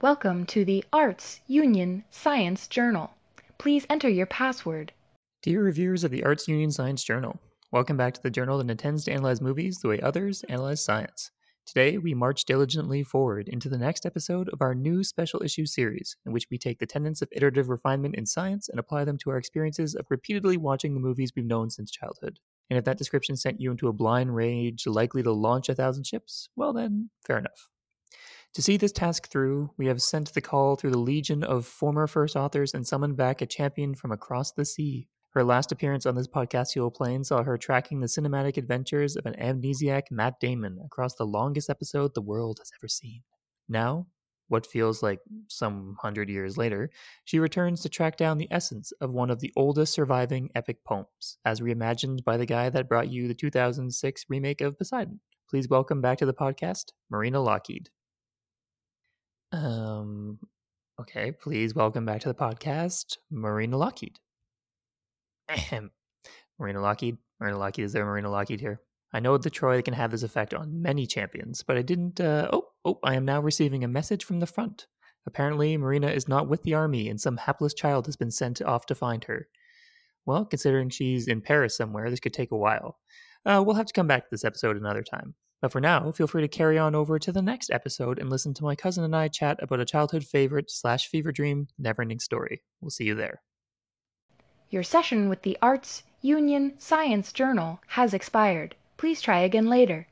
Welcome to the Arts Union Science Journal. Please enter your password. Dear reviewers of the Arts Union Science Journal, welcome back to the journal that intends to analyze movies the way others analyze science. Today, we march diligently forward into the next episode of our new special issue series, in which we take the tenets of iterative refinement in science and apply them to our experiences of repeatedly watching the movies we've known since childhood. And if that description sent you into a blind rage likely to launch a thousand ships, well then, fair enough. To see this task through, we have sent the call through the legion of former first authors and summoned back a champion from across the sea. Her last appearance on this podcastial plane saw her tracking the cinematic adventures of an amnesiac Matt Damon across the longest episode the world has ever seen. Now, what feels like some hundred years later, she returns to track down the essence of one of the oldest surviving epic poems, as reimagined by the guy that brought you the 2006 remake of Poseidon. Please welcome back to the podcast, Marina Lockheed. Um, okay, please welcome back to the podcast, Marina Lockheed. Ahem. Marina Lockheed. Marina Lockheed. Is there Marina Lockheed here? I know the Troy can have this effect on many champions, but I didn't. Uh, oh, oh, I am now receiving a message from the front. Apparently, Marina is not with the army, and some hapless child has been sent off to find her. Well, considering she's in Paris somewhere, this could take a while. Uh, we'll have to come back to this episode another time. But for now, feel free to carry on over to the next episode and listen to my cousin and I chat about a childhood favorite slash fever dream never ending story. We'll see you there. Your session with the Arts Union Science Journal has expired. Please try again later.